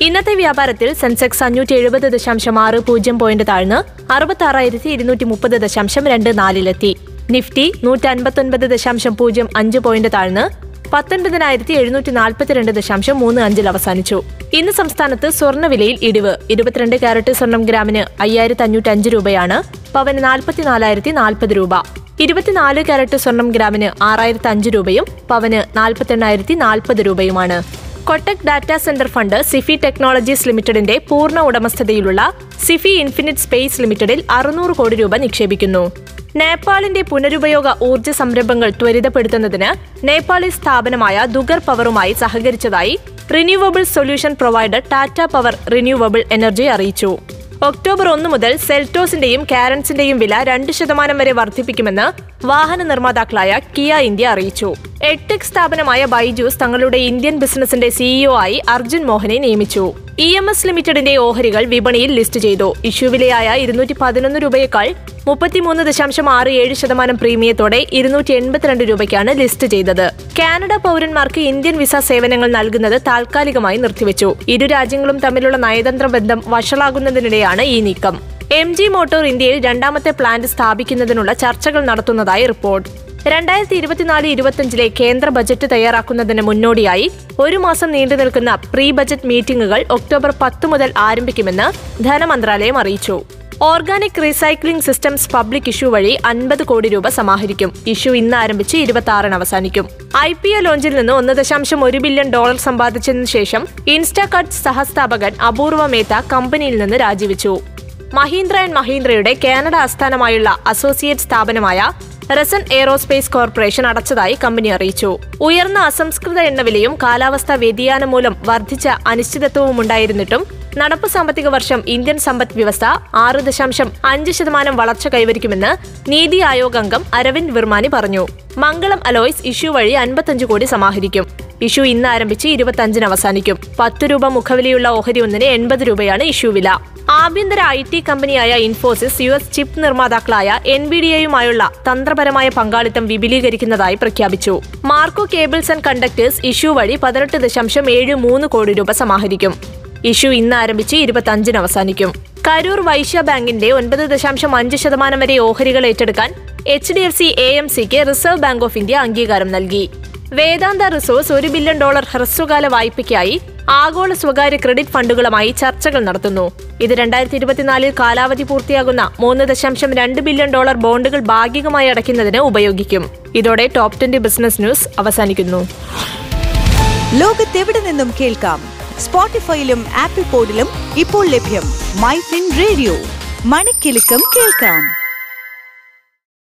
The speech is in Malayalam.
ഇന്നത്തെ വ്യാപാരത്തിൽ സെൻസെക്സ് അഞ്ഞൂറ്റി എഴുപത് ദശാംശം ആറ് പൂജ്യം പോയിന്റ് താഴ്ന്ന് അറുപത്തി ആറായിരത്തി ഇരുന്നൂറ്റി മുപ്പത് ദശാംശം രണ്ട് നാലിലെത്തി. നിഫ്റ്റി നൂറ്റി അൻപത്തൊൻപത് ദശാംശം പൂജ്യം അഞ്ച് പോയിന്റ് താഴ്ന്ന് പത്തൊൻപതിനായിരത്തി എഴുന്നൂറ്റി നാൽപ്പത്തിരണ്ട് ദശാംശം മൂന്ന് അഞ്ചിൽ അവസാനിച്ചു. ഇന്ന് സംസ്ഥാനത്ത് സ്വർണവിലയിൽ ഇടിവ്. ഇരുപത്തിരണ്ട് കാരറ്റ് സ്വർണം ഗ്രാമിന് അയ്യായിരത്തി അഞ്ഞൂറ്റി അഞ്ച് രൂപയാണ്. പവന് നാൽപ്പത്തിനാലായിരത്തി നാൽപ്പത് രൂപ. ഇരുപത്തിനാല് കാരറ്റ് സ്വർണം ഗ്രാമിന് ആറായിരത്തി അഞ്ച് രൂപയും പവന് നാൽപ്പത്തെണ്ണായിരത്തി നാൽപ്പത് രൂപയുമാണ്. Kotak data centre fund Sify Technologies ലിമിറ്റഡിന്റെ പൂർണ ഉടമസ്ഥതയിലുള്ള സിഫി ഇൻഫിനിറ്റ് സ്പേസ് ലിമിറ്റഡിൽ അറുന്നൂറ് കോടി രൂപ നിക്ഷേപിക്കുന്നു. നേപ്പാളിന്റെ പുനരുപയോഗ ഊർജ സംരംഭങ്ങൾ ത്വരിതപ്പെടുത്തുന്നതിന് നേപ്പാളി സ്ഥാപനമായ ദുഗർ പവറുമായി സഹകരിച്ചതായി renewable solution provider Tata Power Renewable Energy അറിയിച്ചു. ഒക്ടോബർ ഒന്ന് മുതൽ സെൽറ്റോസിന്റെയും കാരൻസിന്റെയും വില രണ്ട് ശതമാനം വരെ വർദ്ധിപ്പിക്കുമെന്ന് വാഹന നിർമ്മാതാക്കളായ കിയ ഇന്ത്യ അറിയിച്ചു. എട്ടെക് സ്ഥാപനമായ ബൈജൂസ് തങ്ങളുടെ ഇന്ത്യൻ ബിസിനസിന്റെ സിഇഒ ആയി അർജുൻ മോഹനെ നിയമിച്ചു. ഇ എം എസ് ലിമിറ്റഡിന്റെ ഓഹരികൾ വിപണിയിൽ ലിസ്റ്റ് ചെയ്തു. ഇഷ്യൂ വിലയായ ഇരുന്നൂറ്റി പതിനൊന്ന് രൂപയേക്കാൾ മുപ്പത്തിമൂന്ന് ദശാംശം ആറ് ഏഴ് ശതമാനം പ്രീമിയത്തോടെ ഇരുന്നൂറ്റി എൺപത്തിരണ്ട് രൂപയ്ക്കാണ് ലിസ്റ്റ് ചെയ്തത്. കാനഡ പൗരന്മാർക്ക് ഇന്ത്യൻ വിസ സേവനങ്ങൾ നൽകുന്നത് താൽക്കാലികമായി നിർത്തിവെച്ചു. ഇരു രാജ്യങ്ങളും തമ്മിലുള്ള നയതന്ത്ര ബന്ധം വഷളാകുന്നതിനിടെയാണ് ഈ നീക്കം. എം ജി മോട്ടോർ ഇന്ത്യയിൽ രണ്ടാമത്തെ പ്ലാന്റ് സ്ഥാപിക്കുന്നതിനുള്ള ചർച്ചകൾ നടത്തുന്നതായി റിപ്പോർട്ട്. രണ്ടായിരത്തി ഇരുപത്തിനാല് ഇരുപത്തിയഞ്ചിലെ കേന്ദ്ര ബജറ്റ് തയ്യാറാക്കുന്നതിന് മുന്നോടിയായി ഒരു മാസം നീണ്ടു നിൽക്കുന്ന പ്രീ ബജറ്റ് മീറ്റിംഗുകൾ ഒക്ടോബർ പത്ത് മുതൽ ആരംഭിക്കുമെന്ന് ധനമന്ത്രാലയം അറിയിച്ചു. Organic Recycling Systems public issue വഴി അൻപത് കോടി രൂപ സമാഹരിക്കും. ഇഷ്യൂ ഇന്ന് ആരംഭിച്ച് ഇരുപത്തി ആറിന് അവസാനിക്കും. ഐ പി എ ലോഞ്ചിൽ നിന്ന് ഒന്ന് ദശാംശം ഒരു ബില്യൺ ഡോളർ സമ്പാദിച്ചതിന് ശേഷം ഇൻസ്റ്റാകാർട്ട് സഹസ്ഥാപകൻ അപൂർവ മേത്ത കമ്പനിയിൽ നിന്ന് രാജിവെച്ചു. മഹീന്ദ്ര ആൻഡ് മഹീന്ദ്രയുടെ കാനഡ ആസ്ഥാനമായുള്ള അസോസിയേറ്റ് സ്ഥാപനമായ റസൻ എയറോസ്പേസ് കോർപ്പറേഷൻ അടച്ചതായി കമ്പനി അറിയിച്ചു. ഉയർന്ന അസംസ്കൃത എണ്ണവിലയും കാലാവസ്ഥാ വ്യതിയാനം മൂലം വർദ്ധിച്ച അനിശ്ചിതത്വവും ഉണ്ടായിരുന്നിട്ടും നടപ്പ് സാമ്പത്തിക വർഷം ഇന്ത്യൻ സമ്പദ് വ്യവസ്ഥ ആറ് ദശാംശം അഞ്ച് ശതമാനം വളർച്ച കൈവരിക്കുമെന്ന് നീതി ആയോഗ് അംഗം അരവിന്ദ് വിർമാനി പറഞ്ഞു. മംഗളം അലോയ്സ് ഇഷ്യൂ വഴി അൻപത്തഞ്ച് കോടി സമാഹരിക്കും. ഇഷ്യൂ ഇന്ന് ആരംഭിച്ച് ഇരുപത്തഞ്ചിന് അവസാനിക്കും. പത്ത് രൂപ മുഖവിലയുള്ള ഓഹരി ഒന്നിന് എൺപത് രൂപയാണ് ഇഷ്യൂ വില. ആഭ്യന്തര ഐ ടി കമ്പനിയായ ഇൻഫോസിസ് യു എസ് ചിപ്പ് നിർമ്മാതാക്കളായ എൻ ബി ഡി എയുമായുള്ള തന്ത്രപരമായ പങ്കാളിത്തം വിപുലീകരിക്കുന്നതായി പ്രഖ്യാപിച്ചു. Marco Cables and Conductors issue വഴി പതിനെട്ട് ദശാംശം ഏഴ് മൂന്ന് കോടി രൂപ സമാഹരിക്കും. ഇഷ്യൂ ഇന്ന് ആരംഭിച്ച് ഇരുപത്തഞ്ചിന് അവസാനിക്കും. കരൂർ വൈശ്യ ബാങ്കിന്റെ ഒൻപത് ദശാംശം അഞ്ച് ശതമാനം വരെ ഓഹരികൾ ഏറ്റെടുക്കാൻ H D F C A M സിക്ക് റിസർവ് ബാങ്ക് ഓഫ് ഇന്ത്യ അംഗീകാരം നൽകി. വേദാന്ത റിസോഴ്സ് ഒരു ബില്യൺ ഡോളർ ഹ്രസ്വകാല വായ്പയ്ക്കായി ആഗോള സ്വകാര്യ ക്രെഡിറ്റ് ഫണ്ടുകളുമായി ചർച്ചകൾ നടത്തുന്നു. ഇത് രണ്ടായിരത്തി ഇരുപത്തിനാലിൽ കാലാവധി പൂർത്തിയാകുന്ന മൂന്ന് ദശാംശം രണ്ട് ബില്യൺ ഡോളർ ബോണ്ടുകൾ ഭാഗികമായി അടയ്ക്കുന്നതിന് ഉപയോഗിക്കും. ഇതോടെ ടോപ് ട്വന്റി ബിസിനസ് ന്യൂസ് അവസാനിക്കുന്നു. ലോകത്തെവിടെ നിന്നും കേൾക്കാം? സ്പോട്ടിഫൈയിലും ആപ്പിൾ പോഡിലും ഇപ്പോൾ ലഭ്യം മൈ ഫിൻ റേഡിയോ. മണിക്കെലക്കം കേൾക്കാം.